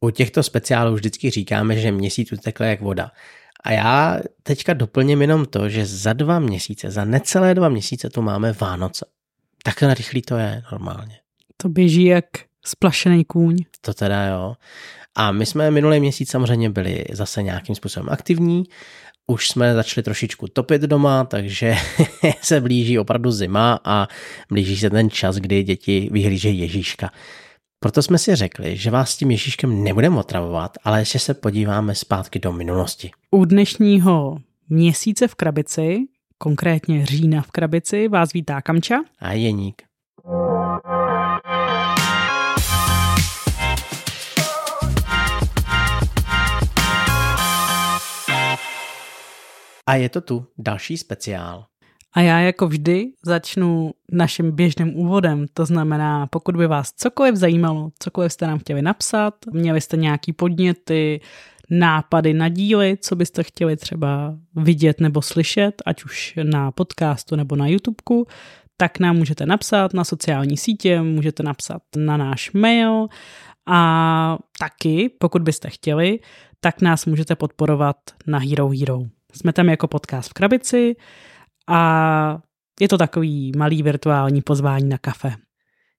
U těchto speciálů vždycky říkáme, že měsíc utekl jak voda. A já teďka doplním jenom to, že za dva měsíce, za necelé dva měsíce tu máme Vánoce. Takhle rychlý to je normálně. To běží jak splašený kůň. To teda jo. A my jsme minulý měsíc samozřejmě byli zase nějakým způsobem aktivní. Už jsme začali trošičku topit doma, takže se blíží opravdu zima a blíží se ten čas, kdy děti vyhlížejí Ježíška. Proto jsme si řekli, že vás s tím Ježíškem nebudeme otravovat, ale ještě se podíváme zpátky do minulosti. U dnešního měsíce v krabici, konkrétně října v krabici, vás vítá Kamča a Jeník. A je to tu další speciál. A já jako vždy začnu naším běžným úvodem, to znamená, pokud by vás cokoliv zajímalo, cokoliv jste nám chtěli napsat, měli jste nějaký podněty, nápady na díly, co byste chtěli třeba vidět nebo slyšet, ať už na podcastu nebo na YouTubeku, tak nám můžete napsat na sociální sítě, můžete napsat na náš mail. A taky, pokud byste chtěli, tak nás můžete podporovat na Hero Hero. Jsme tam jako podcast v krabici a je to takový malý virtuální pozvání na kafe.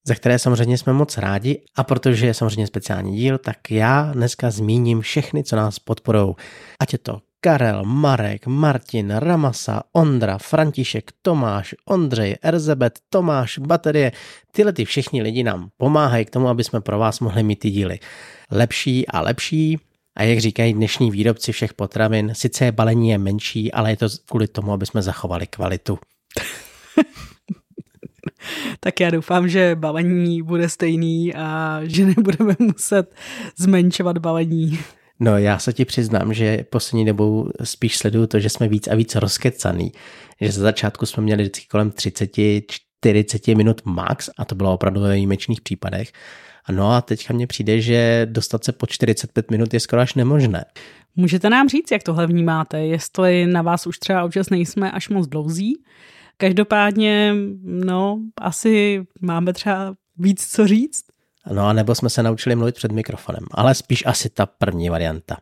Za které samozřejmě jsme moc rádi a protože je samozřejmě speciální díl, tak já dneska zmíním všechny, co nás podporují. Ať je to Karel, Marek, Martin, Ramasa, Ondra, František, Tomáš, Ondřej, Erzebet, Tomáš, Baterie. Tyhle ty všichni lidi nám pomáhají k tomu, aby jsme pro vás mohli mít ty díly lepší a lepší. A jak říkají dnešní výrobci všech potravin, sice je balení je menší, ale je to kvůli tomu, aby jsme zachovali kvalitu. tak já doufám, že balení bude stejný a že nebudeme muset zmenšovat balení. No já se ti přiznám, že poslední dobou spíš sleduju to, že jsme víc a víc rozkecaný. Že za začátku jsme měli vždycky kolem 30, 40 minut max a to bylo opravdu ve výjimečných případech. No a teďka mně přijde, že dostat se po 45 minut je skoro až nemožné. Můžete nám říct, jak tohle vnímáte, jestli na vás už třeba občas nejsme až moc dlouzí. Každopádně, no, asi máme třeba víc co říct. No a nebo jsme se naučili mluvit před mikrofonem, ale spíš asi ta první varianta.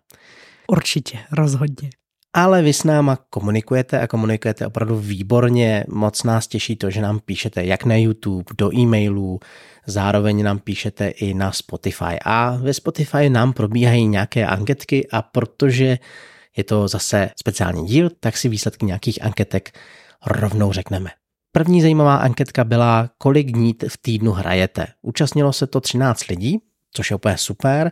Určitě, rozhodně ale vy s náma komunikujete a komunikujete opravdu výborně. Moc nás těší to, že nám píšete jak na YouTube, do e-mailů, zároveň nám píšete i na Spotify. A ve Spotify nám probíhají nějaké anketky a protože je to zase speciální díl, tak si výsledky nějakých anketek rovnou řekneme. První zajímavá anketka byla, kolik dní v týdnu hrajete. Účastnilo se to 13 lidí, což je úplně super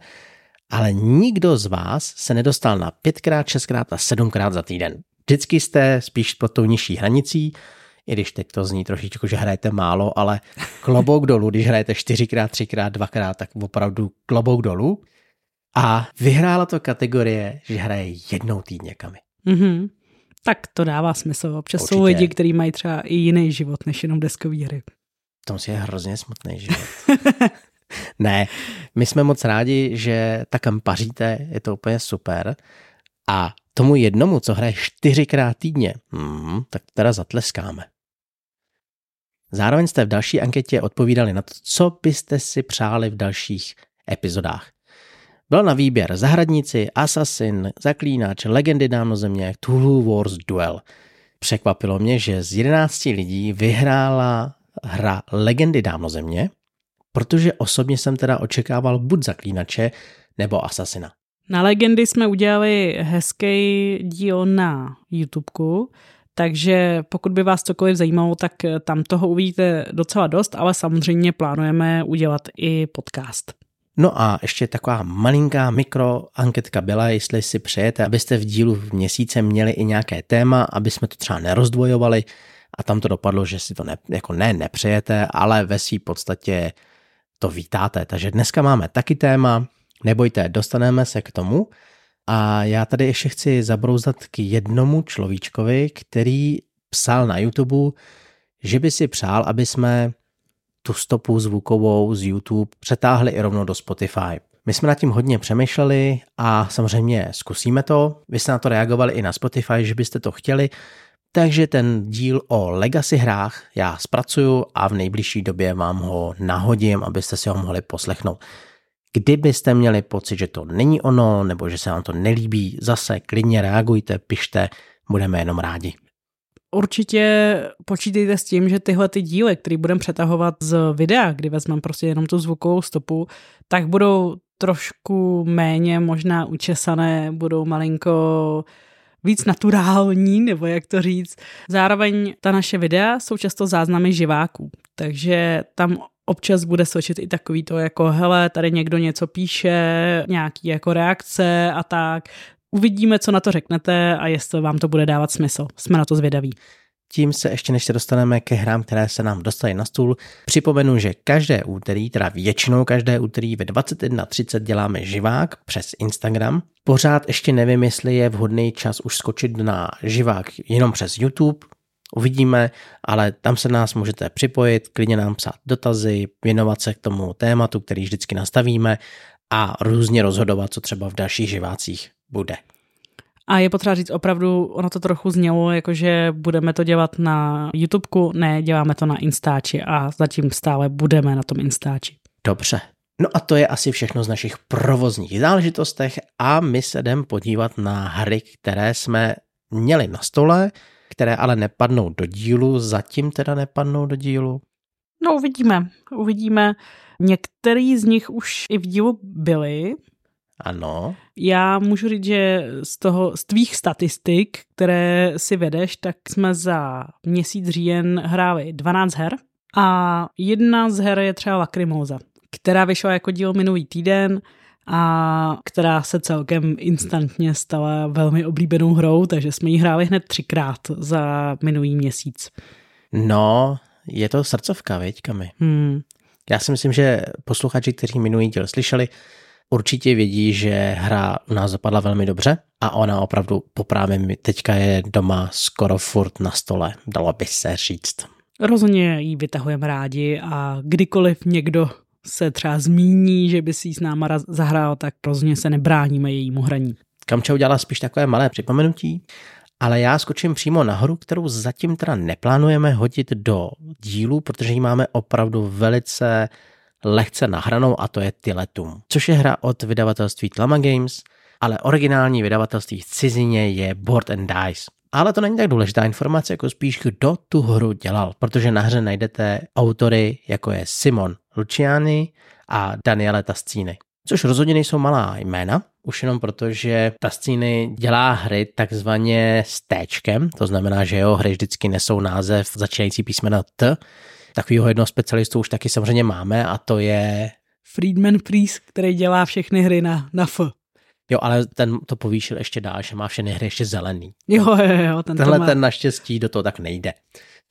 ale nikdo z vás se nedostal na pětkrát, šestkrát a sedmkrát za týden. Vždycky jste spíš pod tou nižší hranicí, i když teď to zní trošičku, že hrajete málo, ale klobouk dolů, když hrajete čtyřikrát, třikrát, dvakrát, tak opravdu klobouk dolů. A vyhrála to kategorie, že hraje jednou týdně kamy. Mm-hmm. Tak to dává smysl. Občas Určitě. jsou lidi, kteří mají třeba i jiný život, než jenom deskový hry. To je hrozně smutný život. ne, my jsme moc rádi, že takam paříte, je to úplně super. A tomu jednomu, co hraje čtyřikrát týdně, hmm, tak teda zatleskáme. Zároveň jste v další anketě odpovídali na to, co byste si přáli v dalších epizodách. Byl na výběr Zahradníci, Assassin, Zaklínač, Legendy země, Tulu Wars Duel. Překvapilo mě, že z 11 lidí vyhrála hra Legendy země, protože osobně jsem teda očekával buď zaklínače nebo asasina. Na Legendy jsme udělali hezký díl na YouTubeku, takže pokud by vás cokoliv zajímalo, tak tam toho uvidíte docela dost, ale samozřejmě plánujeme udělat i podcast. No a ještě taková malinká mikro anketka byla, jestli si přejete, abyste v dílu v měsíce měli i nějaké téma, aby jsme to třeba nerozdvojovali a tam to dopadlo, že si to ne, jako ne nepřejete, ale ve své podstatě to vítáte. Takže dneska máme taky téma, nebojte, dostaneme se k tomu. A já tady ještě chci zabrouzat k jednomu človíčkovi, který psal na YouTube, že by si přál, aby jsme tu stopu zvukovou z YouTube přetáhli i rovnou do Spotify. My jsme nad tím hodně přemýšleli a samozřejmě zkusíme to. Vy jste na to reagovali i na Spotify, že byste to chtěli, takže ten díl o legacy hrách já zpracuju a v nejbližší době vám ho nahodím, abyste si ho mohli poslechnout. Kdybyste měli pocit, že to není ono, nebo že se vám to nelíbí, zase klidně reagujte, pište, budeme jenom rádi. Určitě počítejte s tím, že tyhle ty díly, které budeme přetahovat z videa, kdy vezmeme prostě jenom tu zvukovou stopu, tak budou trošku méně možná učesané, budou malinko víc naturální, nebo jak to říct. Zároveň ta naše videa jsou často záznamy živáků, takže tam občas bude sočit i takový to jako hele, tady někdo něco píše, nějaký jako reakce a tak. Uvidíme, co na to řeknete a jestli vám to bude dávat smysl. Jsme na to zvědaví. Tím se ještě než se dostaneme ke hrám, které se nám dostaly na stůl, připomenu, že každé úterý, teda většinou každé úterý ve 21.30 děláme živák přes Instagram. Pořád ještě nevím, jestli je vhodný čas už skočit na živák jenom přes YouTube, uvidíme, ale tam se nás můžete připojit, klidně nám psát dotazy, věnovat se k tomu tématu, který vždycky nastavíme a různě rozhodovat, co třeba v dalších živácích bude. A je potřeba říct opravdu, ono to trochu znělo, jakože budeme to dělat na YouTubeku, ne, děláme to na Instači a zatím stále budeme na tom Instači. Dobře. No a to je asi všechno z našich provozních záležitostech a my se jdem podívat na hry, které jsme měli na stole, které ale nepadnou do dílu, zatím teda nepadnou do dílu. No uvidíme, uvidíme. Některý z nich už i v dílu byly, ano. Já můžu říct, že z, toho, z tvých statistik, které si vedeš, tak jsme za měsíc říjen hráli 12 her a jedna z her je třeba Lacrimosa, která vyšla jako díl minulý týden a která se celkem instantně stala velmi oblíbenou hrou, takže jsme ji hráli hned třikrát za minulý měsíc. No, je to srdcovka, veď, Kami? Hmm. Já si myslím, že posluchači, kteří minulý díl slyšeli, určitě vědí, že hra u nás zapadla velmi dobře a ona opravdu poprávě teďka je doma skoro furt na stole, dalo by se říct. Rozhodně ji vytahujeme rádi a kdykoliv někdo se třeba zmíní, že by si ji s náma zahrál, tak rozhodně se nebráníme jejímu hraní. Kamča udělala spíš takové malé připomenutí, ale já skočím přímo nahoru, kterou zatím teda neplánujeme hodit do dílu, protože ji máme opravdu velice lehce nahranou a to je Tiletum, což je hra od vydavatelství Tlama Games, ale originální vydavatelství v cizině je Board and Dice. Ale to není tak důležitá informace, jako spíš kdo tu hru dělal, protože na hře najdete autory, jako je Simon Luciani a Daniele Tascini. Což rozhodně nejsou malá jména, už jenom proto, že Tascini dělá hry takzvaně s téčkem, to znamená, že jeho hry vždycky nesou název začínající písmena T, Takového jednoho specialistu už taky samozřejmě máme a to je... Friedman Priest, který dělá všechny hry na, na F. Jo, ale ten to povýšil ještě dál, že má všechny hry ještě zelený. Jo, jo, jo. Ten Tenhle má... ten naštěstí do toho tak nejde.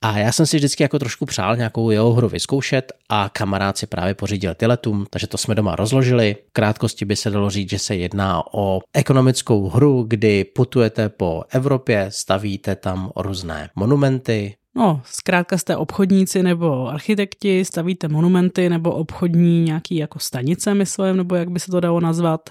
A já jsem si vždycky jako trošku přál nějakou jeho hru vyzkoušet a kamarád si právě pořídil Tiletum, takže to jsme doma rozložili. V krátkosti by se dalo říct, že se jedná o ekonomickou hru, kdy putujete po Evropě, stavíte tam různé monumenty, No, zkrátka jste obchodníci nebo architekti, stavíte monumenty nebo obchodní nějaký jako stanice, myslím, nebo jak by se to dalo nazvat.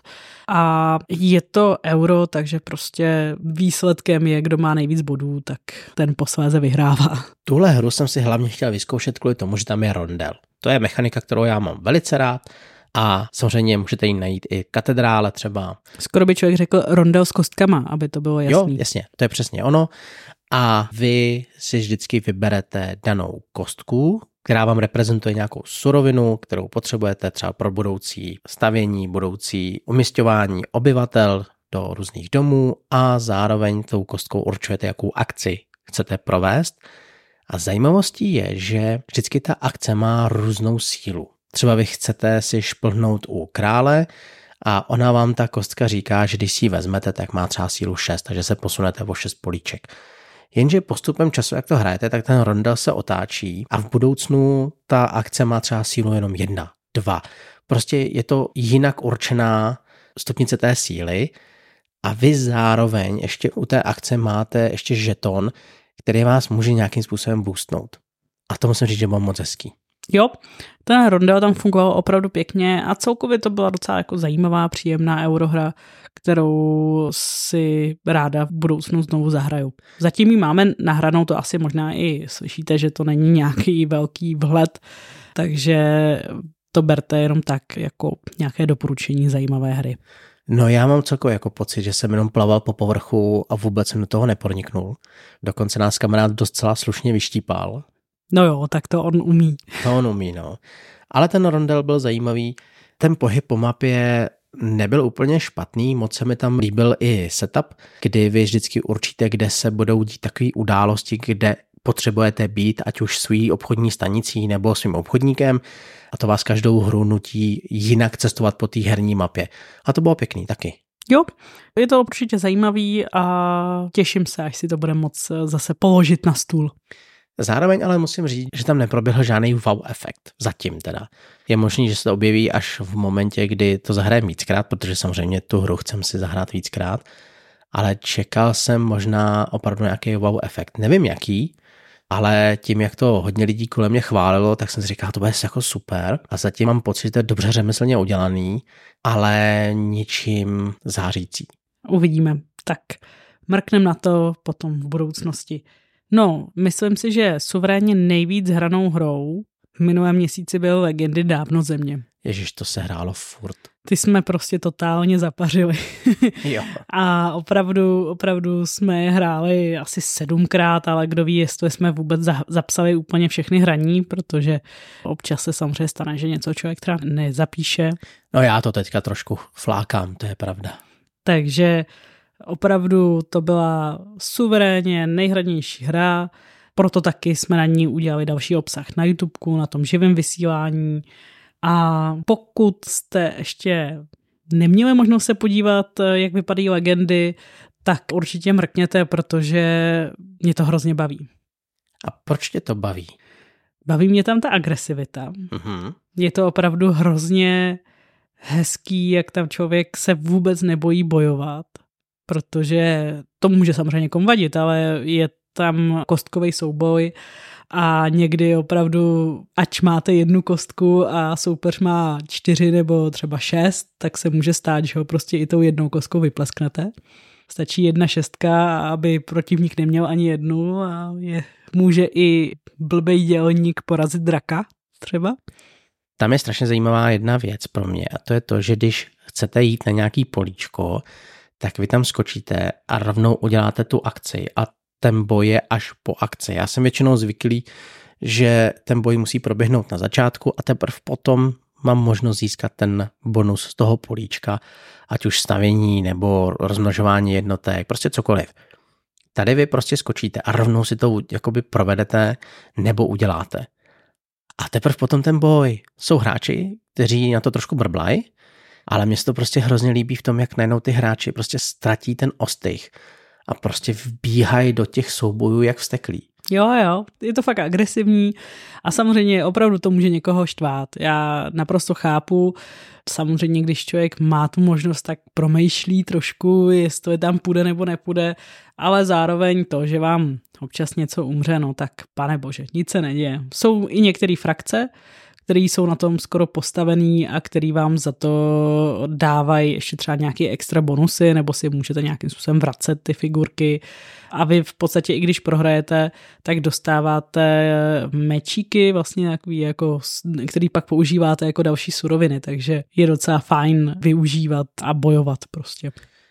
A je to euro, takže prostě výsledkem je, kdo má nejvíc bodů, tak ten posléze vyhrává. Tuhle hru jsem si hlavně chtěl vyzkoušet kvůli tomu, že tam je rondel. To je mechanika, kterou já mám velice rád a samozřejmě můžete ji najít i katedrále třeba. Skoro by člověk řekl rondel s kostkama, aby to bylo jasný. Jo, jasně, to je přesně ono a vy si vždycky vyberete danou kostku, která vám reprezentuje nějakou surovinu, kterou potřebujete třeba pro budoucí stavění, budoucí umistování obyvatel do různých domů a zároveň tou kostkou určujete, jakou akci chcete provést. A zajímavostí je, že vždycky ta akce má různou sílu. Třeba vy chcete si šplhnout u krále a ona vám ta kostka říká, že když si ji vezmete, tak má třeba sílu 6, takže se posunete o 6 políček. Jenže postupem času, jak to hrajete, tak ten rondel se otáčí a v budoucnu ta akce má třeba sílu jenom jedna, dva. Prostě je to jinak určená stupnice té síly a vy zároveň ještě u té akce máte ještě žeton, který vás může nějakým způsobem boostnout. A to musím říct, že byl moc hezký. Jo, ten rondel tam fungoval opravdu pěkně a celkově to byla docela jako zajímavá, příjemná eurohra, kterou si ráda v budoucnu znovu zahraju. Zatím ji máme nahranou, to asi možná i slyšíte, že to není nějaký velký vhled, takže to berte jenom tak jako nějaké doporučení zajímavé hry. No já mám celkově jako pocit, že jsem jenom plaval po povrchu a vůbec jsem do toho neproniknul. Dokonce nás kamarád docela slušně vyštípal. No jo, tak to on umí. To on umí, no. Ale ten rondel byl zajímavý. Ten pohyb po mapě nebyl úplně špatný, moc se mi tam líbil i setup, kdy vy vždycky určíte, kde se budou dít takové události, kde potřebujete být, ať už svý obchodní stanicí nebo svým obchodníkem a to vás každou hru nutí jinak cestovat po té herní mapě. A to bylo pěkný taky. Jo, je to určitě zajímavý a těším se, až si to bude moc zase položit na stůl. Zároveň ale musím říct, že tam neproběhl žádný wow efekt. Zatím teda. Je možný, že se to objeví až v momentě, kdy to zahrajem víckrát, protože samozřejmě tu hru chcem si zahrát víckrát, ale čekal jsem možná opravdu nějaký wow efekt. Nevím jaký, ale tím, jak to hodně lidí kolem mě chválilo, tak jsem si říkal, to bude jako super a zatím mám pocit, že to je dobře řemeslně udělaný, ale ničím zářící. Uvidíme. Tak mrknem na to potom v budoucnosti. No, myslím si, že suverénně nejvíc hranou hrou v minulém měsíci byl Legendy dávno země. Ježíš, to se hrálo furt. Ty jsme prostě totálně zapařili. jo. A opravdu, opravdu jsme je hráli asi sedmkrát, ale kdo ví, jestli jsme vůbec zapsali úplně všechny hraní, protože občas se samozřejmě stane, že něco člověk třeba nezapíše. No já to teďka trošku flákám, to je pravda. Takže opravdu to byla suverénně nejhradnější hra, proto taky jsme na ní udělali další obsah na YouTube, na tom živém vysílání. A pokud jste ještě neměli možnost se podívat, jak vypadají legendy, tak určitě mrkněte, protože mě to hrozně baví. A proč tě to baví? Baví mě tam ta agresivita. Mm-hmm. Je to opravdu hrozně hezký, jak tam člověk se vůbec nebojí bojovat, protože to může samozřejmě někomu vadit, ale je tam kostkový souboj a někdy opravdu, ač máte jednu kostku a soupeř má čtyři nebo třeba šest, tak se může stát, že ho prostě i tou jednou kostkou vyplesknete. Stačí jedna šestka, aby protivník neměl ani jednu a je, může i blbej dělník porazit draka třeba. Tam je strašně zajímavá jedna věc pro mě a to je to, že když chcete jít na nějaký políčko, tak vy tam skočíte a rovnou uděláte tu akci a ten boj je až po akci. Já jsem většinou zvyklý, že ten boj musí proběhnout na začátku a teprve potom mám možnost získat ten bonus z toho políčka, ať už stavění nebo rozmnožování jednotek, prostě cokoliv. Tady vy prostě skočíte a rovnou si to jakoby provedete nebo uděláte. A teprve potom ten boj. Jsou hráči, kteří na to trošku brblají, ale mě se to prostě hrozně líbí v tom, jak najednou ty hráči prostě ztratí ten ostych a prostě vbíhají do těch soubojů jak vsteklí. Jo, jo, je to fakt agresivní a samozřejmě opravdu to může někoho štvát. Já naprosto chápu, samozřejmě když člověk má tu možnost, tak promýšlí trošku, jestli tam půjde nebo nepůjde, ale zároveň to, že vám občas něco umře, no tak pane bože, nic se neděje. Jsou i některé frakce, který jsou na tom skoro postavený a který vám za to dávají ještě třeba nějaké extra bonusy, nebo si můžete nějakým způsobem vracet ty figurky. A vy v podstatě, i když prohrajete, tak dostáváte mečíky, vlastně takový jako, který pak používáte jako další suroviny, takže je docela fajn využívat a bojovat prostě.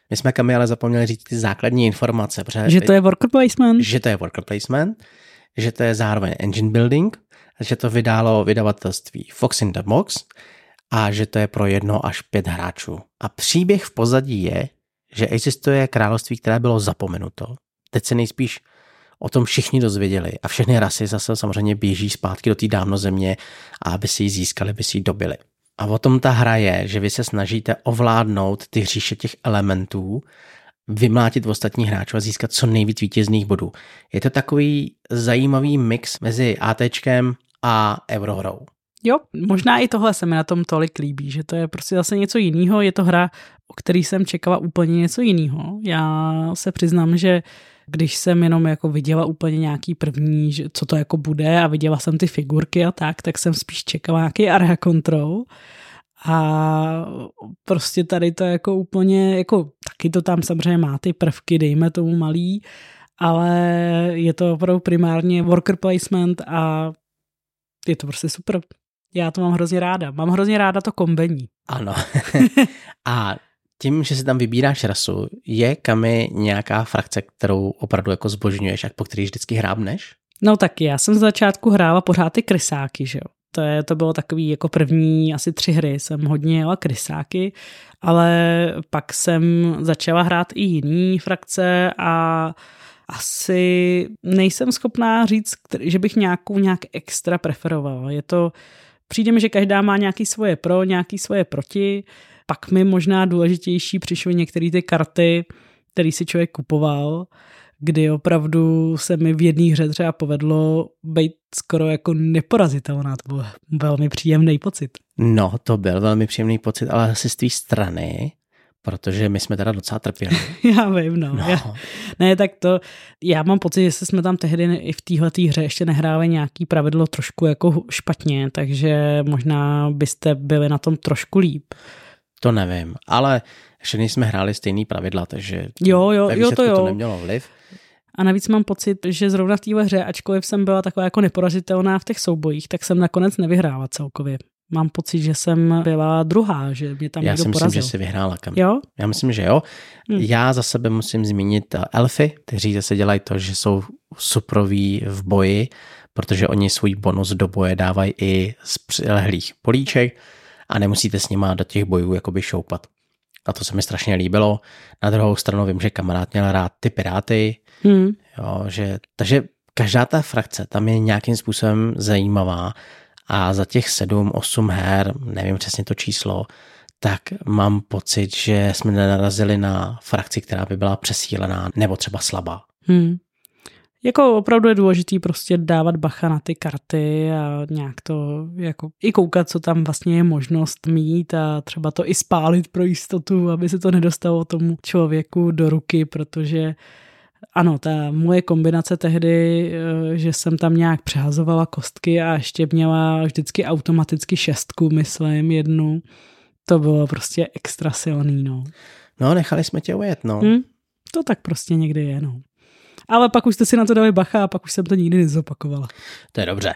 My jsme Kami ale zapomněli říct ty základní informace. Protože že to je worker placement. Že to je worker placement, že to je zároveň engine building, že to vydalo vydavatelství Fox in the Box a že to je pro jedno až pět hráčů. A příběh v pozadí je, že existuje království, které bylo zapomenuto. Teď se nejspíš o tom všichni dozvěděli a všechny rasy zase samozřejmě běží zpátky do té dávno země a aby si ji získali, aby si ji dobili. A o tom ta hra je, že vy se snažíte ovládnout ty hříše těch elementů, vymlátit v ostatních hráčů a získat co nejvíc vítězných bodů. Je to takový zajímavý mix mezi ATčkem a Eurohrou. Jo, možná i tohle se mi na tom tolik líbí, že to je prostě zase něco jiného, je to hra, o který jsem čekala úplně něco jiného. Já se přiznám, že když jsem jenom jako viděla úplně nějaký první, že co to jako bude a viděla jsem ty figurky a tak, tak jsem spíš čekala nějaký area control a prostě tady to jako úplně, jako taky to tam samozřejmě má ty prvky, dejme tomu malý, ale je to opravdu primárně worker placement a je to prostě super. Já to mám hrozně ráda. Mám hrozně ráda to kombení. Ano. a tím, že si tam vybíráš rasu, je kamy nějaká frakce, kterou opravdu jako zbožňuješ a po který vždycky hrábneš? No taky, já jsem z začátku hrála pořád ty krysáky, že jo. To, je, to bylo takový jako první asi tři hry, jsem hodně jela krysáky, ale pak jsem začala hrát i jiný frakce a asi nejsem schopná říct, že bych nějakou nějak extra preferovala. Je to, přijde mi, že každá má nějaký svoje pro, nějaký svoje proti, pak mi možná důležitější přišly některé ty karty, které si člověk kupoval, kdy opravdu se mi v jedné hře třeba povedlo být skoro jako neporazitelná. To byl velmi příjemný pocit. No, to byl velmi příjemný pocit, ale asi z té strany, protože my jsme teda docela trpěli. já vím, no. no. Já, ne, tak to, já mám pocit, že jsme tam tehdy i v téhle hře ještě nehráli nějaký pravidlo trošku jako špatně, takže možná byste byli na tom trošku líp. To nevím, ale všichni jsme hráli stejný pravidla, takže jo, jo, jo, to, jo. to nemělo vliv. A navíc mám pocit, že zrovna v téhle hře, ačkoliv jsem byla taková jako neporazitelná v těch soubojích, tak jsem nakonec nevyhrála celkově. Mám pocit, že jsem byla druhá, že mě tam Já někdo si porazil. myslím, že jsi vyhrála kam. Jo? Já myslím, že jo. Hmm. Já za sebe musím zmínit eh, elfy, kteří zase dělají to, že jsou suproví v boji, protože oni svůj bonus do boje dávají i z přilehlých políček a nemusíte s nima do těch bojů jakoby šoupat. A to se mi strašně líbilo. Na druhou stranu vím, že kamarád měl rád ty piráty, hmm. jo, že, takže každá ta frakce tam je nějakým způsobem zajímavá a za těch sedm, osm her, nevím přesně to číslo, tak mám pocit, že jsme nenarazili na frakci, která by byla přesílená nebo třeba slabá. Hmm. Jako opravdu je důležitý prostě dávat bacha na ty karty a nějak to jako i koukat, co tam vlastně je možnost mít a třeba to i spálit pro jistotu, aby se to nedostalo tomu člověku do ruky, protože ano, ta moje kombinace tehdy, eh, že jsem tam nějak přehazovala kostky a ještě měla vždycky automaticky šestku, myslím, jednu, to bylo prostě extra silný, no. No, nechali jsme tě ujet, no. Hmm? To tak prostě někdy je, no. Ale pak už jste si na to dali bacha a pak už jsem to nikdy nezopakovala. To je dobře.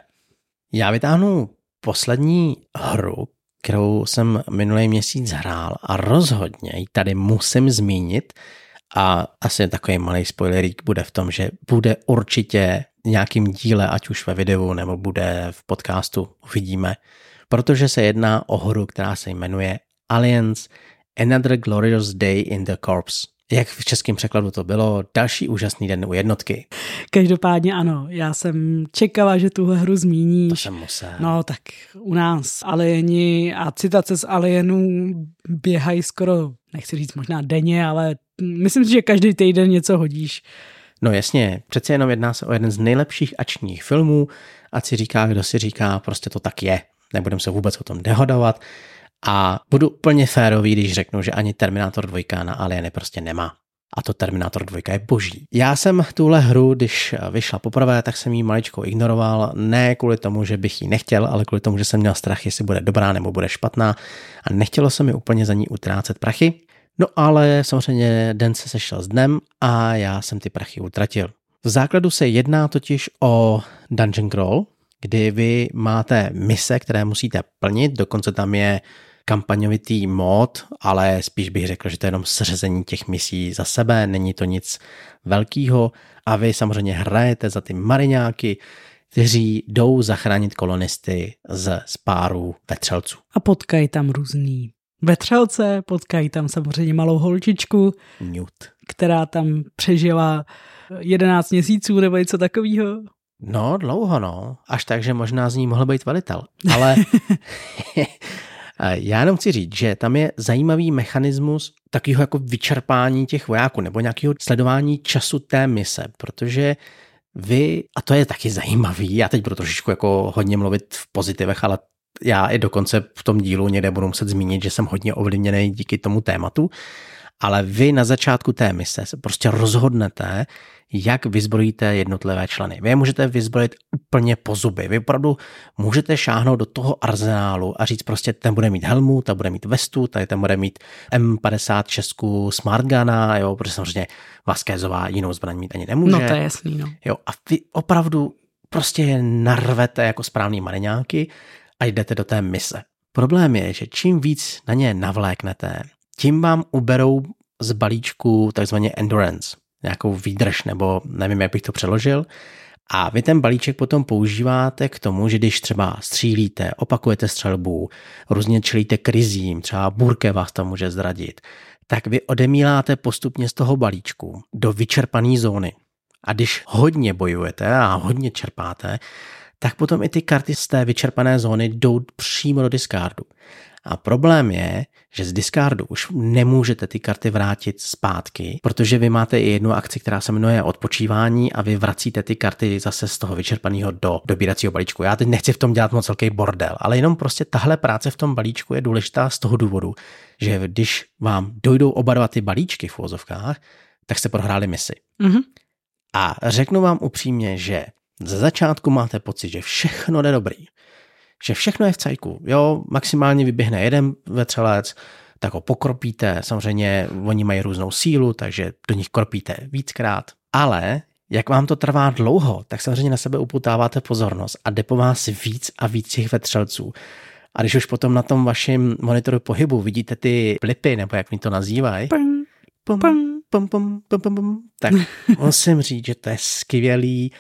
Já vytáhnu poslední hru, kterou jsem minulý měsíc hrál a rozhodně ji tady musím zmínit a asi takový malý spoilerík bude v tom, že bude určitě nějakým díle, ať už ve videu nebo bude v podcastu, uvidíme, protože se jedná o hru, která se jmenuje Alliance Another Glorious Day in the Corps. Jak v českém překladu to bylo, další úžasný den u jednotky. Každopádně ano, já jsem čekala, že tuhle hru zmíníš. To jsem musel. No tak u nás alieni a citace z alienů běhají skoro, nechci říct možná denně, ale myslím si, že každý týden něco hodíš. No jasně, přece jenom jedná se o jeden z nejlepších ačních filmů a si říká, kdo si říká, prostě to tak je. Nebudem se vůbec o tom dehodovat. A budu úplně férový, když řeknu, že ani Terminator 2 na Alieny prostě nemá. A to Terminator 2 je boží. Já jsem tuhle hru, když vyšla poprvé, tak jsem ji maličko ignoroval, ne kvůli tomu, že bych ji nechtěl, ale kvůli tomu, že jsem měl strach, jestli bude dobrá nebo bude špatná a nechtělo se mi úplně za ní utrácet prachy. No ale samozřejmě den se sešel s dnem a já jsem ty prachy utratil. V základu se jedná totiž o dungeon crawl, kdy vy máte mise, které musíte plnit, dokonce tam je kampaňovitý mod, ale spíš bych řekl, že to je jenom seřezení těch misí za sebe, není to nic velkého a vy samozřejmě hrajete za ty mariňáky, kteří jdou zachránit kolonisty z spáru vetřelců. A potkají tam různý vetřelce, potkají tam samozřejmě malou holčičku, Newt. která tam přežila 11 měsíců nebo něco takového. No, dlouho, no. Až tak, že možná z ní mohl být velitel. Ale já jenom chci říct, že tam je zajímavý mechanismus takového jako vyčerpání těch vojáků nebo nějakého sledování času té mise, protože vy, a to je taky zajímavý, já teď budu trošičku jako hodně mluvit v pozitivech, ale já i dokonce v tom dílu někde budu muset zmínit, že jsem hodně ovlivněný díky tomu tématu, ale vy na začátku té mise se prostě rozhodnete, jak vyzbrojíte jednotlivé členy. Vy je můžete vyzbrojit úplně po zuby. Vy opravdu můžete šáhnout do toho arzenálu a říct prostě, ten bude mít helmu, ta bude mít vestu, tady ten bude mít M56 Smartguna, jo, protože samozřejmě Vaskézová jinou zbraň mít ani nemůže. No to je jasný, no. Jo, a vy opravdu prostě je narvete jako správný mariňáky a jdete do té mise. Problém je, že čím víc na ně navléknete, tím vám uberou z balíčku takzvaně endurance, nějakou výdrž, nebo nevím, jak bych to přeložil. A vy ten balíček potom používáte k tomu, že když třeba střílíte, opakujete střelbu, různě čelíte krizím, třeba burke vás tam může zradit, tak vy odemíláte postupně z toho balíčku do vyčerpané zóny. A když hodně bojujete a hodně čerpáte, tak potom i ty karty z té vyčerpané zóny jdou přímo do discardu. A problém je, že z discardu už nemůžete ty karty vrátit zpátky, protože vy máte i jednu akci, která se jmenuje odpočívání a vy vracíte ty karty zase z toho vyčerpaného do dobíracího balíčku. Já teď nechci v tom dělat moc velký bordel, ale jenom prostě tahle práce v tom balíčku je důležitá z toho důvodu, že když vám dojdou oba dva ty balíčky v úvozovkách, tak jste prohráli misi. Mm-hmm. A řeknu vám upřímně, že ze začátku máte pocit, že všechno jde dobrý, že všechno je v cajku. Jo, maximálně vyběhne jeden vetřelec, tak ho pokropíte, samozřejmě oni mají různou sílu, takže do nich kropíte víckrát. Ale jak vám to trvá dlouho, tak samozřejmě na sebe uputáváte pozornost a jde po vás víc a víc těch vetřelců. A když už potom na tom vašem monitoru pohybu vidíte ty blipy, nebo jak mi to nazývají, pum, pum, pum, pum, pum, pum, tak musím říct, že to je skvělý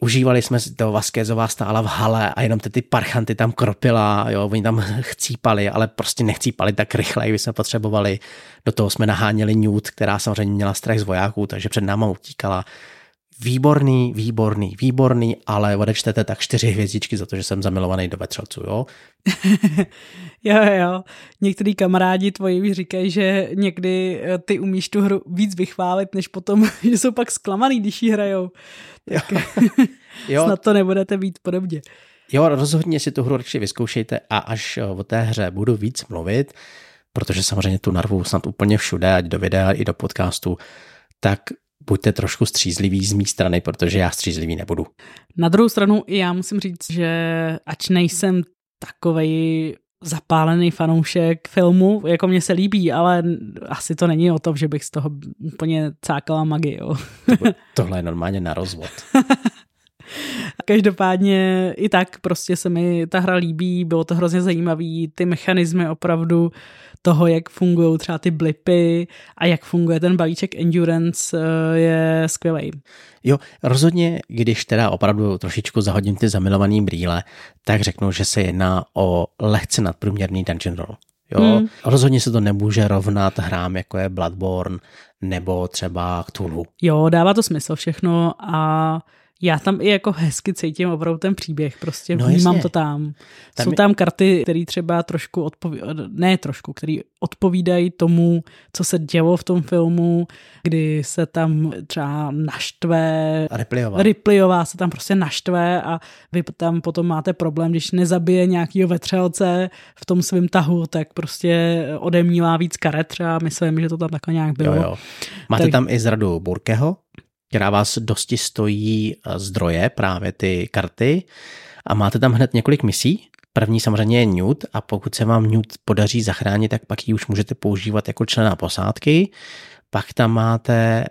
užívali jsme to Vasquezová stála v hale a jenom ty, ty parchanty tam kropila, jo, oni tam chcípali, ale prostě nechcípali tak rychle, jak jsme potřebovali. Do toho jsme naháněli Newt, která samozřejmě měla strach z vojáků, takže před náma utíkala. Výborný, výborný, výborný, ale odečtete tak čtyři hvězdičky za to, že jsem zamilovaný do vetřelců, jo? jo, jo. Některý kamarádi tvoji mi říkají, že někdy eh, ty umíš tu hru víc vychválit, než potom, že jsou pak zklamaný, když ji hrajou. Tak jo. snad to nebudete být podobně. Jo, rozhodně si tu hru radši vyzkoušejte a až eh, o té hře budu víc mluvit, protože samozřejmě tu narvu snad úplně všude, ať do videa i do podcastu, tak buďte trošku střízliví z mé strany, protože já střízlivý nebudu. Na druhou stranu i já musím říct, že ač nejsem takovej zapálený fanoušek filmu, jako mě se líbí, ale asi to není o tom, že bych z toho úplně cákala magii. Jo. Tohle je normálně na rozvod. Každopádně i tak prostě se mi ta hra líbí, bylo to hrozně zajímavý, ty mechanismy opravdu toho, jak fungují třeba ty blipy a jak funguje ten balíček Endurance eh, je skvělý. Jo, rozhodně, když teda opravdu trošičku zahodím ty zamilovaný brýle, tak řeknu, že se jedná o lehce nadprůměrný dungeon roll. Jo, hmm. rozhodně se to nemůže rovnat hrám, jako je Bloodborne nebo třeba Cthulhu. Jo, dává to smysl všechno a já tam i jako hezky cítím opravdu ten příběh, prostě no vnímám jasně. to tam. tam. Jsou tam karty, které třeba trošku odpovídají, ne trošku, které odpovídají tomu, co se dělo v tom filmu, kdy se tam třeba naštve, Ripleyová. Ripleyová se tam prostě naštve a vy tam potom máte problém, když nezabije nějakýho vetřelce v tom svém tahu, tak prostě odemílá víc karet třeba, myslím, že to tam takhle nějak bylo. Jo, jo. Máte tak... tam i zradu Burkeho, která vás dosti stojí eh, zdroje, právě ty karty. A máte tam hned několik misí. První samozřejmě je Newt a pokud se vám Newt podaří zachránit, tak pak ji už můžete používat jako člena posádky. Pak tam máte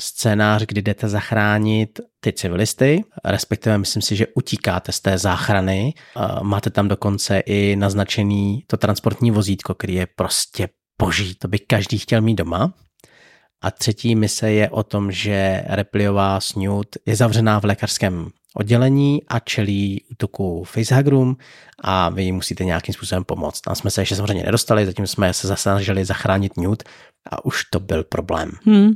scénář, kdy jdete zachránit ty civilisty, respektive myslím si, že utíkáte z té záchrany. Máte tam dokonce i naznačený to transportní vozítko, který je prostě boží, to by každý chtěl mít doma. A třetí mise je o tom, že Repliová Snoot je zavřená v lékařském oddělení a čelí útoku facehuggerům a vy jim musíte nějakým způsobem pomoct. Tam jsme se ještě samozřejmě nedostali, zatím jsme se zase snažili zachránit Newt a už to byl problém. Hmm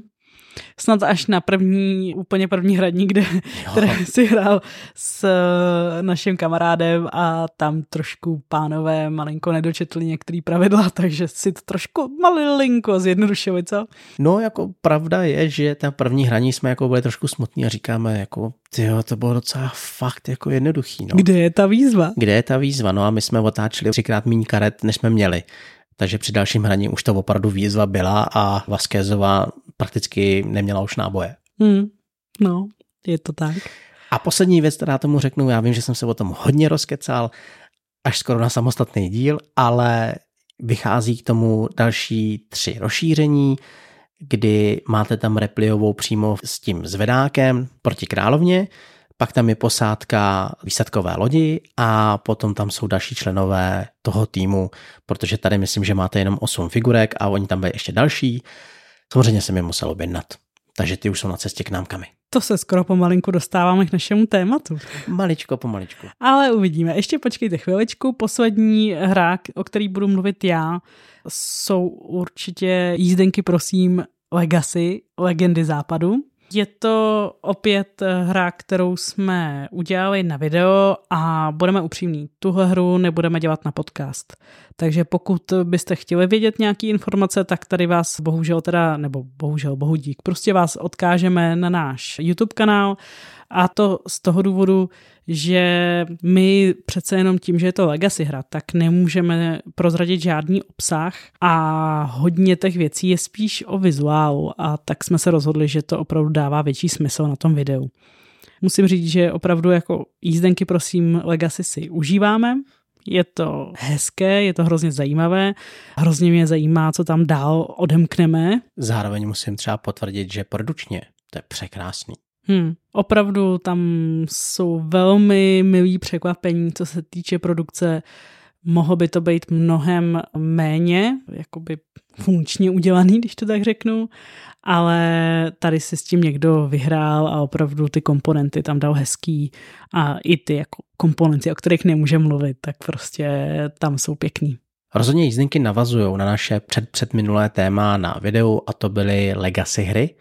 snad až na první, úplně první hradní, kde, které si hrál s eh, naším kamarádem a tam trošku pánové malinko nedočetli některé pravidla, takže si to trošku malinko zjednodušili, co? No, jako pravda je, že ta první hraní jsme jako byli trošku smutní a říkáme jako, tyjo, to bylo docela fakt jako jednoduchý, no. Kde je ta výzva? Kde je ta výzva, no a my jsme otáčeli třikrát méně karet, než jsme měli. Takže při dalším hraní už to opravdu výzva byla a Vasquezová prakticky neměla už náboje. Hmm. No, je to tak. A poslední věc, která tomu řeknu, já vím, že jsem se o tom hodně rozkecal, až skoro na samostatný díl, ale vychází k tomu další tři rozšíření, kdy máte tam repliovou přímo s tím zvedákem proti královně, pak tam je posádka výsadkové lodi a potom tam jsou další členové toho týmu, protože tady myslím, že máte jenom 8 figurek a oni tam byli ještě další. Samozřejmě jsem je musel objednat, takže ty už jsou na cestě k nám kamy. To se skoro pomalinku dostáváme k našemu tématu. Maličko, pomaličku. Ale uvidíme. Ještě počkejte chviličku. Poslední hra, o který budu mluvit já, jsou určitě jízdenky, prosím, Legacy, Legendy západu. Je to opět hra, kterou jsme udělali na video a budeme upřímní. Tuhle hru nebudeme dělat na podcast. Takže pokud byste chtěli vědět nějaké informace, tak tady vás bohužel teda, nebo bohužel, bohu dík, prostě vás odkážeme na náš YouTube kanál a to z toho důvodu, že my přece jenom tím, že je to legacy hra, tak nemůžeme prozradit žádný obsah a hodně těch věcí je spíš o vizuálu a tak jsme se rozhodli, že to opravdu dává větší smysl na tom videu. Musím říct, že opravdu jako jízdenky prosím Legacy si užíváme, je to hezké, je to hrozně zajímavé, hrozně mě zajímá, co tam dál odemkneme. Zároveň musím třeba potvrdit, že produčně to je překrásný. Hmm, opravdu tam jsou velmi milý překvapení, co se týče produkce. Mohlo by to být mnohem méně, jakoby funkčně udělaný, když to tak řeknu, ale tady si s tím někdo vyhrál a opravdu ty komponenty tam dal hezký a i ty jako komponenty, o kterých nemůžeme mluvit, tak prostě tam jsou pěkný. Rozhodně jízdenky navazují na naše před, předminulé téma na videu a to byly legacy hry,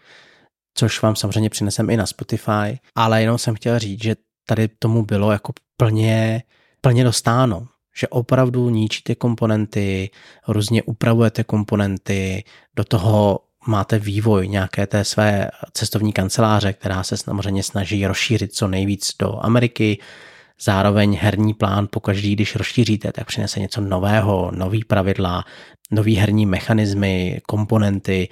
což vám samozřejmě přinesem i na Spotify, ale jenom jsem chtěl říct, že tady tomu bylo jako plně, plně dostáno, že opravdu ničíte komponenty, různě upravujete komponenty, do toho máte vývoj nějaké té své cestovní kanceláře, která se samozřejmě snaží rozšířit co nejvíc do Ameriky, zároveň herní plán pokaždý, když rozšíříte, tak přinese něco nového, nový pravidla, nový herní mechanismy, komponenty,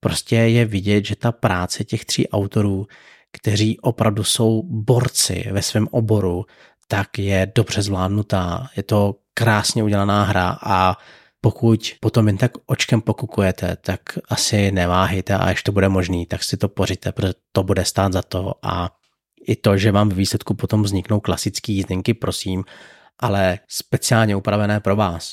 Prostě je vidět, že ta práce těch tří autorů, kteří opravdu jsou borci ve svém oboru, tak je dobře zvládnutá. Je to krásně udělaná hra a pokud potom jen tak očkem pokukujete, tak asi neváhejte a až to bude možný, tak si to pořiďte, protože to bude stát za to a i to, že vám v výsledku potom vzniknou klasické jízdenky, prosím, ale speciálně upravené pro vás,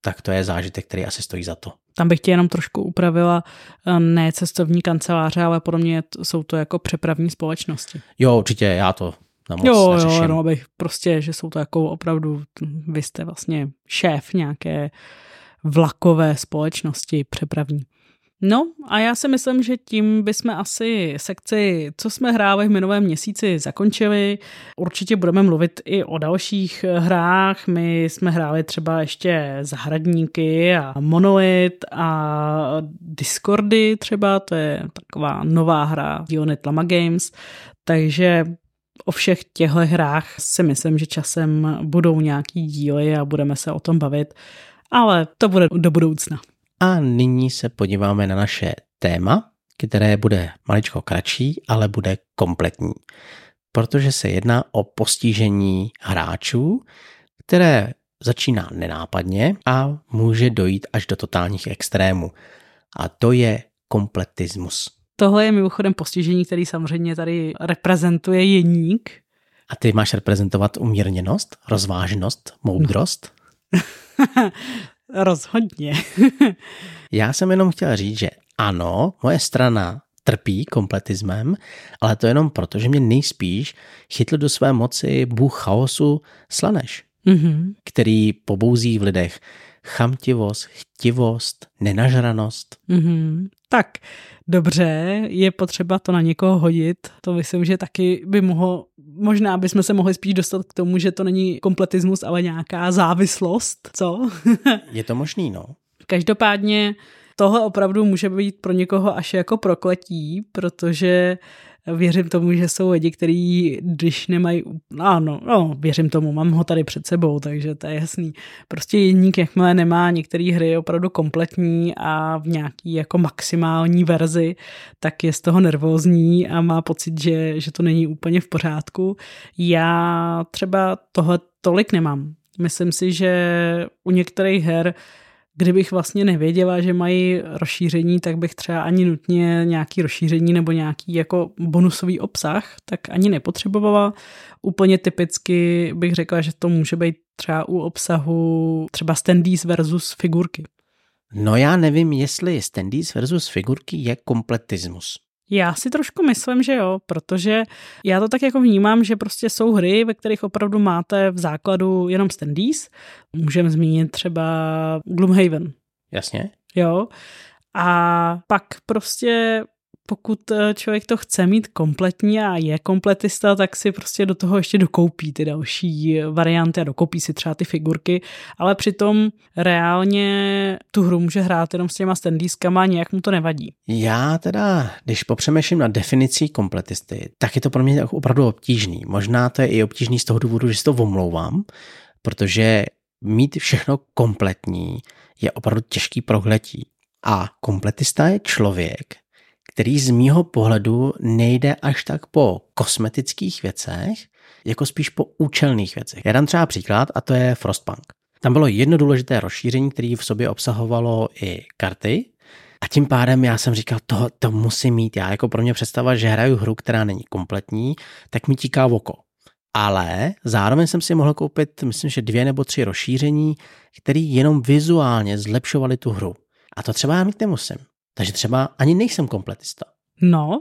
tak to je zážitek, který asi stojí za to. Tam bych tě jenom trošku upravila, eh, ne cestovní kanceláře, ale podle mě jsou to jako přepravní společnosti. Jo, určitě, já to na moc jo, neřeším. jo, no, abych prostě, že jsou to jako opravdu, vy jste vlastně šéf nějaké vlakové společnosti přepravní. No a já si myslím, že tím bychom asi sekci, co jsme hráli v minulém měsíci, zakončili. Určitě budeme mluvit i o dalších hrách. My jsme hráli třeba ještě Zahradníky a Monolith a Discordy třeba, to je taková nová hra dílny Tlama Games. Takže o všech těchto hrách si myslím, že časem budou nějaký díly a budeme se o tom bavit, ale to bude do budoucna. A nyní se podíváme na naše téma, které bude maličko kratší, ale bude kompletní. Protože se jedná o postižení hráčů, které začíná nenápadně a může dojít až do totálních extrémů. A to je kompletismus. Tohle je mimochodem postižení, který samozřejmě tady reprezentuje jeník. A ty máš reprezentovat umírněnost, rozvážnost, moudrost? Rozhodně. Já jsem jenom chtěl říct, že ano, moje strana trpí kompletismem, ale to jenom proto, že mě nejspíš chytl do své moci bůh chaosu Slaneš, mm-hmm. který pobouzí v lidech chamtivost, chtivost, nenažranost. Mm-hmm. Tak, dobře, je potřeba to na někoho hodit. To myslím, že taky by mohlo, možná bychom se mohli spíš dostat k tomu, že to není kompletismus, ale nějaká závislost, co? je to možný, no. Každopádně tohle opravdu může být pro někoho až jako prokletí, protože věřím tomu, že jsou lidi, kteří, když nemají, ano, no, věřím tomu, mám ho tady před sebou, takže to je jasný. Prostě jedník, jakmile nemá některé hry opravdu kompletní a v nějaký jako maximální verzi, tak je z toho nervózní a má pocit, že, že to není úplně v pořádku. Já třeba tohle tolik nemám. Myslím si, že u některých her kdybych vlastně nevěděla, že mají rozšíření, tak bych třeba ani nutně nějaký rozšíření nebo nějaký jako bonusový obsah, tak ani nepotřebovala. Úplně typicky bych řekla, že to může být třeba u obsahu třeba standees versus figurky. No já nevím, jestli standees versus figurky je kompletismus. Já si trošku myslím, že jo, protože já to tak jako vnímám, že prostě jsou hry, ve kterých opravdu máte v základu jenom standees. Můžeme zmínit třeba Gloomhaven. Jasně. Jo. A pak prostě pokud eh, člověk to chce mít kompletní a je kompletista, tak si prostě do toho ještě dokoupí ty další varianty a dokoupí si třeba ty figurky, ale přitom reálně tu hru může hrát jenom s těma standískama a nějak mu to nevadí. Já teda, když popřemýšlím na definici kompletisty, tak je to pro mě opravdu obtížný. Možná to je i obtížný z toho důvodu, že si to omlouvám, protože mít všechno kompletní je opravdu těžký prohletí. A kompletista je člověk, který z mýho pohledu nejde až tak po kosmetických věcech, jako spíš po účelných věcech. Já dám třeba příklad a to je Frostpunk. Tam bylo jedno důležité rozšíření, které v sobě obsahovalo i karty, a tím pádem já jsem říkal, to, to musím mít. Já jako pro mě představa, že hraju hru, která není kompletní, tak mi tíká v oko. Ale zároveň jsem si mohl koupit, myslím, že dvě nebo tři rozšíření, které jenom vizuálně zlepšovaly tu hru. A to třeba já mít nemusím. Takže třeba ani nejsem kompletista. No,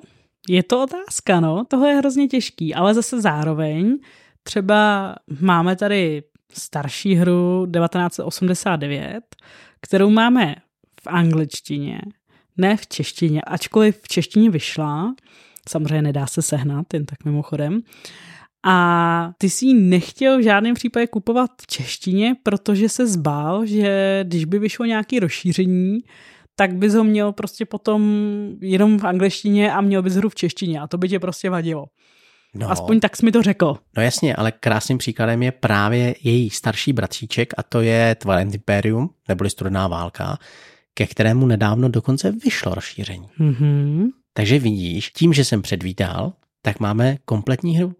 je to otázka, no. Tohle je hrozně těžký, ale zase zároveň třeba máme tady starší hru 1989, kterou máme v angličtině, ne v češtině, ačkoliv v češtině vyšla, samozřejmě nedá se sehnat, jen tak mimochodem, a ty si ji nechtěl v žádném případě kupovat v češtině, protože se zbál, že když by vyšlo nějaké rozšíření, tak bys ho měl prostě potom jenom v angličtině a měl bys hru v češtině a to by tě prostě vadilo. No. Aspoň tak jsi mi to řekl. No jasně, ale krásným příkladem je právě její starší bratříček a to je Twilight Imperium, neboli Studená válka, ke kterému nedávno dokonce vyšlo rozšíření. Mm-hmm. Takže vidíš, tím, že jsem předvídal, tak máme kompletní hru.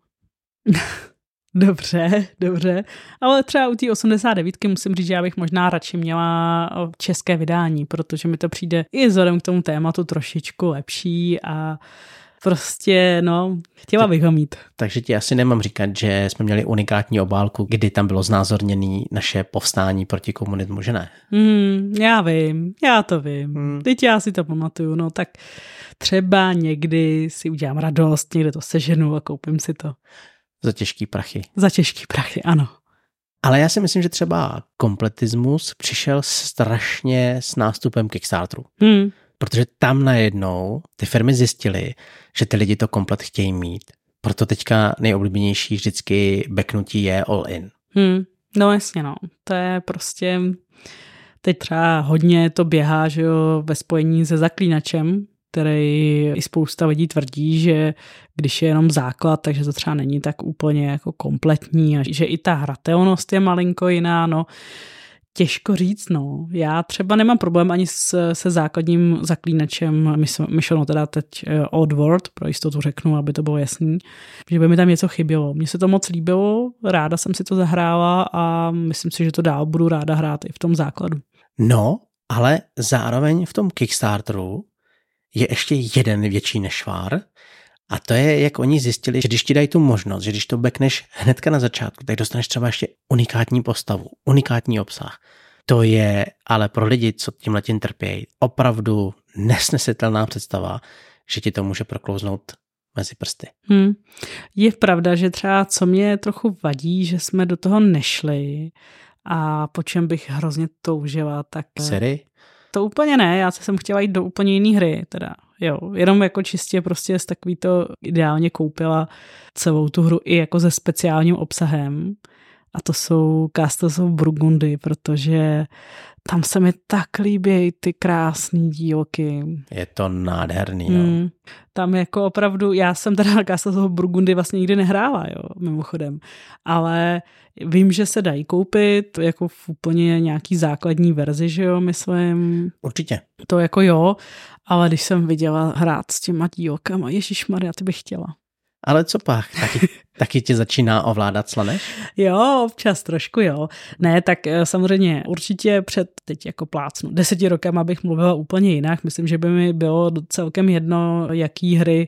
Dobře, dobře. Ale třeba u té 89 musím říct, že já bych možná radši měla české vydání, protože mi to přijde i vzhledem k tomu tématu trošičku lepší a prostě, no, chtěla bych ho mít. Takže ti asi nemám říkat, že jsme měli unikátní obálku, kdy tam bylo znázorněné naše povstání proti komunismu, že ne? Hmm, já vím, já to vím. Hmm. Teď já si to pamatuju, no tak třeba někdy si udělám radost, někde to seženu a koupím si to. Za těžký prachy. Za těžký prachy, ano. Ale já si myslím, že třeba kompletismus přišel strašně s nástupem Kickstarteru. Hmm. Protože tam najednou ty firmy zjistily, že ty lidi to komplet chtějí mít. Proto teďka nejoblíbenější vždycky beknutí je all in. Hmm. No jasně no. To je prostě... Teď třeba hodně to běhá, že jo, ve spojení se zaklínačem, který i spousta lidí tvrdí, že když je jenom základ, takže to třeba není tak úplně jako kompletní a že i ta hratelnost je malinko jiná, no těžko říct, no. Já třeba nemám problém ani s, se základním zaklínačem, myšleno teda teď eh, Old World, pro jistotu řeknu, aby to bylo jasný, že by mi tam něco chybělo. Mně se to moc líbilo, ráda jsem si to zahrála a myslím si, že to dál budu ráda hrát i v tom základu. No, ale zároveň v tom Kickstarteru je ještě jeden větší nešvár, a to je, jak oni zjistili, že když ti dají tu možnost, že když to bekneš hnedka na začátku, tak dostaneš třeba ještě unikátní postavu, unikátní obsah. To je ale pro lidi, co tím letím trpějí, opravdu nesnesitelná představa, že ti to může proklouznout mezi prsty. Hmm. Je pravda, že třeba co mě trochu vadí, že jsme do toho nešli a po čem bych hrozně toužila, tak... Seri? To úplně ne, já jsem chtěla jít do úplně jiné hry, teda jo, jenom jako čistě prostě z takový to ideálně koupila celou tu hru i jako se speciálním obsahem a to jsou Castles of Burgundy, protože tam se mi tak líbí ty krásné dílky. Je to nádherný, no. Mm, tam jako opravdu, já jsem teda Castles of Burgundy vlastně nikdy nehrála, jo, mimochodem, ale vím, že se dají koupit jako v úplně nějaký základní verzi, že jo, myslím. Určitě. To jako jo, ale když jsem viděla hrát s těma dílkama, Ježíš Maria, ty bych chtěla. Ale co pak? Taky, taky tě začíná ovládat slaneš? Jo, občas trošku jo. Ne, tak eh, samozřejmě určitě před, teď jako plácnu, deseti rokama bych mluvila úplně jinak. Myslím, že by mi bylo celkem jedno, jaký hry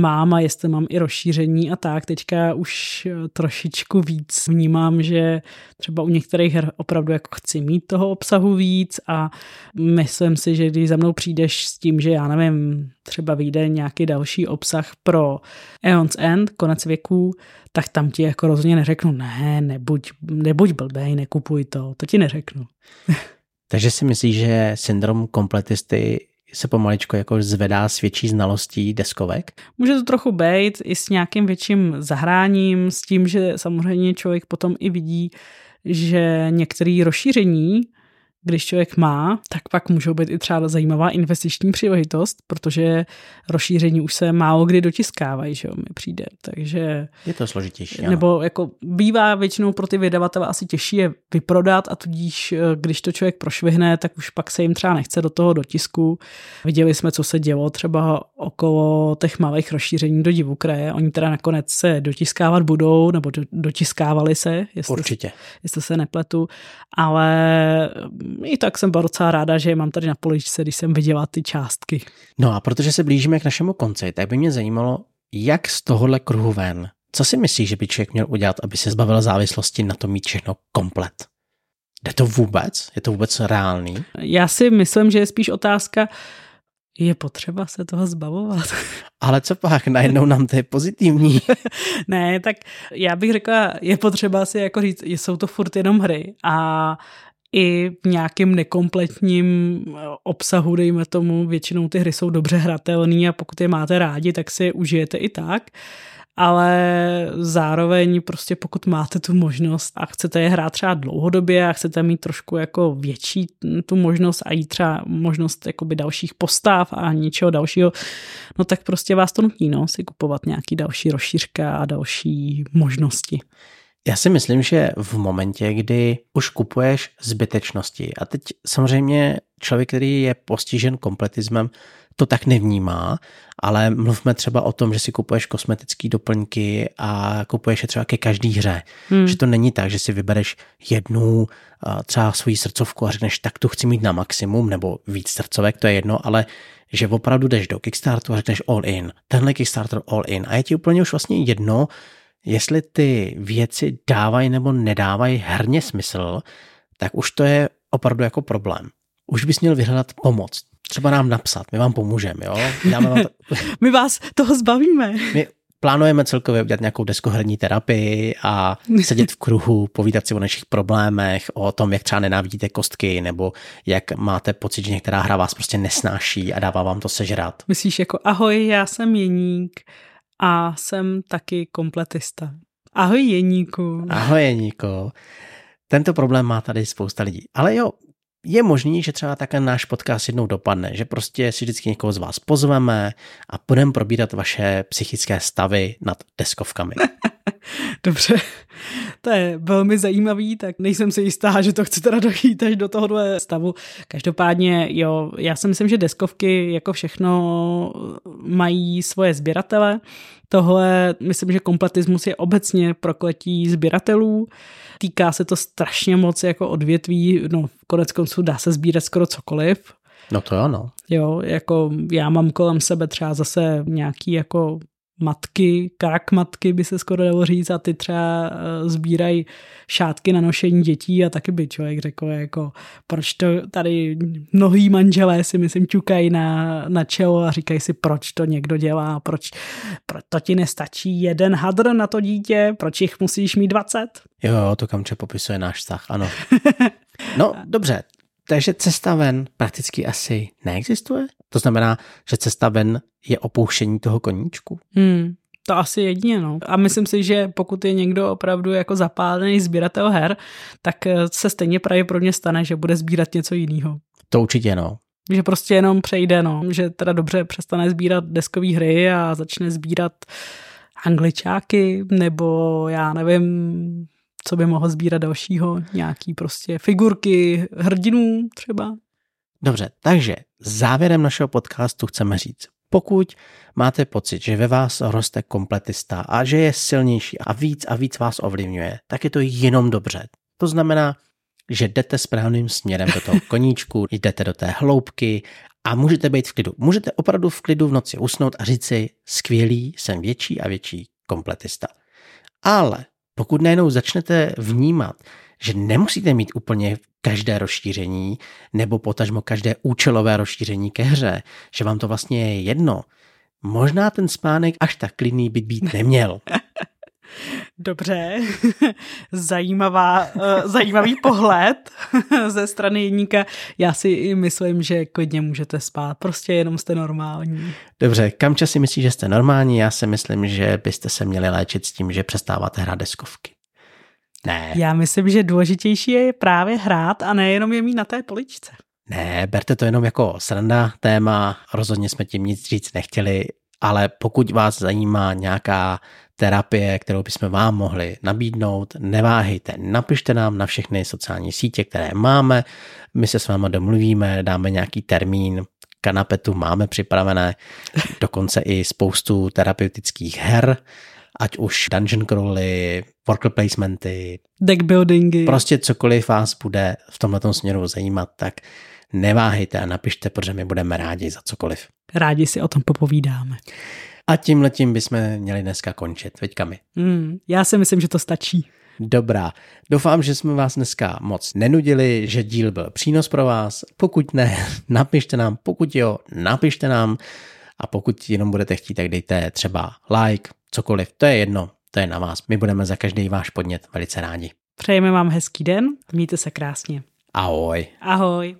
mám a jestli mám i rozšíření a tak. Teďka už eh, trošičku víc vnímám, že třeba u některých her opravdu jako chci mít toho obsahu víc a myslím si, že když za mnou přijdeš s tím, že já nevím, třeba vyjde nějaký další obsah pro Eon's End, konec věků, tak tam ti jako rozhodně neřeknu, ne, nebuď, nebuď blbej, nekupuj to, to ti neřeknu. Takže si myslíš, že syndrom kompletisty se pomaličko jako zvedá s větší znalostí deskovek? Může to trochu být i s nějakým větším zahráním, s tím, že samozřejmě člověk potom i vidí, že některé rozšíření když člověk má, tak pak můžou být i třeba zajímavá investiční příležitost, protože rozšíření už se málo kdy dotiskávají, že jo, mi přijde. Takže... Je to složitější. Ano. Nebo jako bývá většinou pro ty vydavatele asi těžší je vyprodat a tudíž, eh, když to člověk prošvihne, tak už pak se jim třeba nechce do toho dotisku. Viděli jsme, co se dělo třeba okolo těch malých rozšíření do divu kraje. Oni teda nakonec se dotiskávat budou, nebo dotiskávali se, jestli, Určitě. jestli se nepletu, ale i tak jsem byla docela ráda, že je mám tady na poličce, když jsem viděla ty částky. No a protože se blížíme k našemu konci, tak by mě zajímalo, jak z tohohle kruhu ven, co si myslíš, že by člověk měl udělat, aby se zbavil závislosti na to mít všechno komplet? Jde to vůbec? Je to vůbec reálný? Já si myslím, že je spíš otázka, je potřeba se toho zbavovat. Ale co pak, najednou nám to je pozitivní. ne, tak já bych řekla, je potřeba si jako říct, jsou to furt jenom hry a i v nějakém nekompletním eh, obsahu, dejme tomu, většinou ty hry jsou dobře hratelné a pokud je máte rádi, tak si je užijete i tak. Ale zároveň prostě pokud máte tu možnost a chcete je hrát třeba dlouhodobě a chcete mít trošku jako větší tu možnost a jít třeba možnost jakoby dalších postav a něčeho dalšího, no tak prostě vás to nutí, no, si kupovat nějaký další rozšířka a další možnosti. Já si myslím, že v momentě, kdy už kupuješ zbytečnosti, a teď samozřejmě člověk, který je postižen kompletismem, to tak nevnímá, ale mluvme třeba o tom, že si kupuješ kosmetické doplňky a kupuješ je třeba ke každý hře. Hmm. Že to není tak, že si vybereš jednu třeba svoji srdcovku a řekneš, tak tu chci mít na maximum, nebo víc srdcovek, to je jedno, ale že opravdu jdeš do Kickstarteru a řekneš all in. Tenhle Kickstarter all in. A je ti úplně už vlastně jedno, jestli ty věci dávají nebo nedávají herně smysl, tak už to je opravdu jako problém. Už bys měl vyhledat pomoc. Třeba nám napsat, my vám pomůžeme, jo? Dáme vám to... my vás toho zbavíme. My plánujeme celkově udělat nějakou deskoherní terapii a sedět v kruhu, povídat si o našich problémech, o tom, jak třeba nenávidíte kostky, nebo jak máte pocit, že některá hra vás prostě nesnáší a dává vám to sežrat. Myslíš jako ahoj, já jsem Jeník, a jsem taky kompletista. Ahoj Jeníku. Ahoj Jeníku. Tento problém má tady spousta lidí. Ale jo, je možný, že třeba takhle náš podcast jednou dopadne, že prostě si vždycky někoho z vás pozveme a budeme probírat vaše psychické stavy nad deskovkami. Dobře, to je velmi zajímavý, tak nejsem si jistá, že to chci teda dojít až do tohohle stavu. Každopádně, jo, já si myslím, že deskovky jako všechno mají svoje sběratele. Tohle, myslím, že kompletismus je obecně prokletí sběratelů. Týká se to strašně moc jako odvětví, no konec konců dá se sbírat skoro cokoliv. No to ano. Jo, jako já mám kolem sebe třeba zase nějaký jako matky, krak matky by se skoro dalo říct a ty třeba eh, sbírají šátky na nošení dětí a taky by člověk řekl jako proč to tady mnohý manželé si myslím čukají na, na čelo a říkají si proč to někdo dělá, proč, proč to ti nestačí jeden hadr na to dítě, proč jich musíš mít 20? Jo, to kamče popisuje náš vztah, ano. No dobře, takže cesta ven prakticky asi neexistuje? To znamená, že cesta ven je opouštění toho koníčku? Hmm, to asi jedině, no. A myslím si, že pokud je někdo opravdu jako zapálený sběratel her, tak eh, se stejně pravděpodobně stane, že bude sbírat něco jiného. To určitě, no. Že prostě jenom přejde, no. Že teda dobře přestane sbírat deskové hry a začne sbírat angličáky, nebo já nevím, co by mohl sbírat dalšího, nějaký prostě figurky hrdinů třeba. Dobře, takže závěrem našeho podcastu chceme říct, Pokud máte pocit, že ve vás roste kompletista a že je silnější a víc a víc vás ovlivňuje, tak je to jenom dobře. To znamená, že jdete správným směrem do toho koníčku, jdete do té hloubky a můžete být v klidu. Můžete opravdu v klidu v noci usnout a říct si, skvělý, jsem větší a větší kompletista. Ale pokud najednou začnete vnímat, že nemusíte mít úplně každé rozšíření nebo potažmo každé účelové rozšíření ke hře, že vám to vlastně je jedno, možná ten spánek až tak klidný by být neměl. Dobře, Zajímavá, uh, zajímavý pohled ze strany jedníka. Já si i myslím, že klidně můžete spát, prostě jenom jste normální. Dobře, Kamča si myslí, že jste normální, já si myslím, že byste se měli léčit s tím, že přestáváte hrát deskovky. Ne. Já myslím, že důležitější je právě hrát a nejenom je mít na té poličce. Ne, berte to jenom jako sranda téma, rozhodně jsme tím nic říct nechtěli, ale pokud vás zajímá nějaká terapie, kterou bychom vám mohli nabídnout, neváhejte, napište nám na všechny sociální sítě, které máme, my se s váma domluvíme, dáme nějaký termín, kanapetu máme připravené, dokonce i spoustu terapeutických her, ať už dungeon crawly, worker placementy, deck buildingy, prostě cokoliv vás bude v tomto směru zajímat, tak neváhejte a napište, protože my budeme rádi za cokoliv. Rádi si o tom popovídáme. A tím letím bychom měli dneska končit. Veďka mi. Mm, já si myslím, že to stačí. Dobrá. Doufám, že jsme vás dneska moc nenudili, že díl byl přínos pro vás. Pokud ne, napište nám. Pokud jo, napište nám. A pokud jenom budete chtít, tak dejte třeba like, cokoliv. To je jedno, to je na vás. My budeme za každý váš podnět velice rádi. Přejeme vám hezký den, mějte se krásně. Ahoj. Ahoj.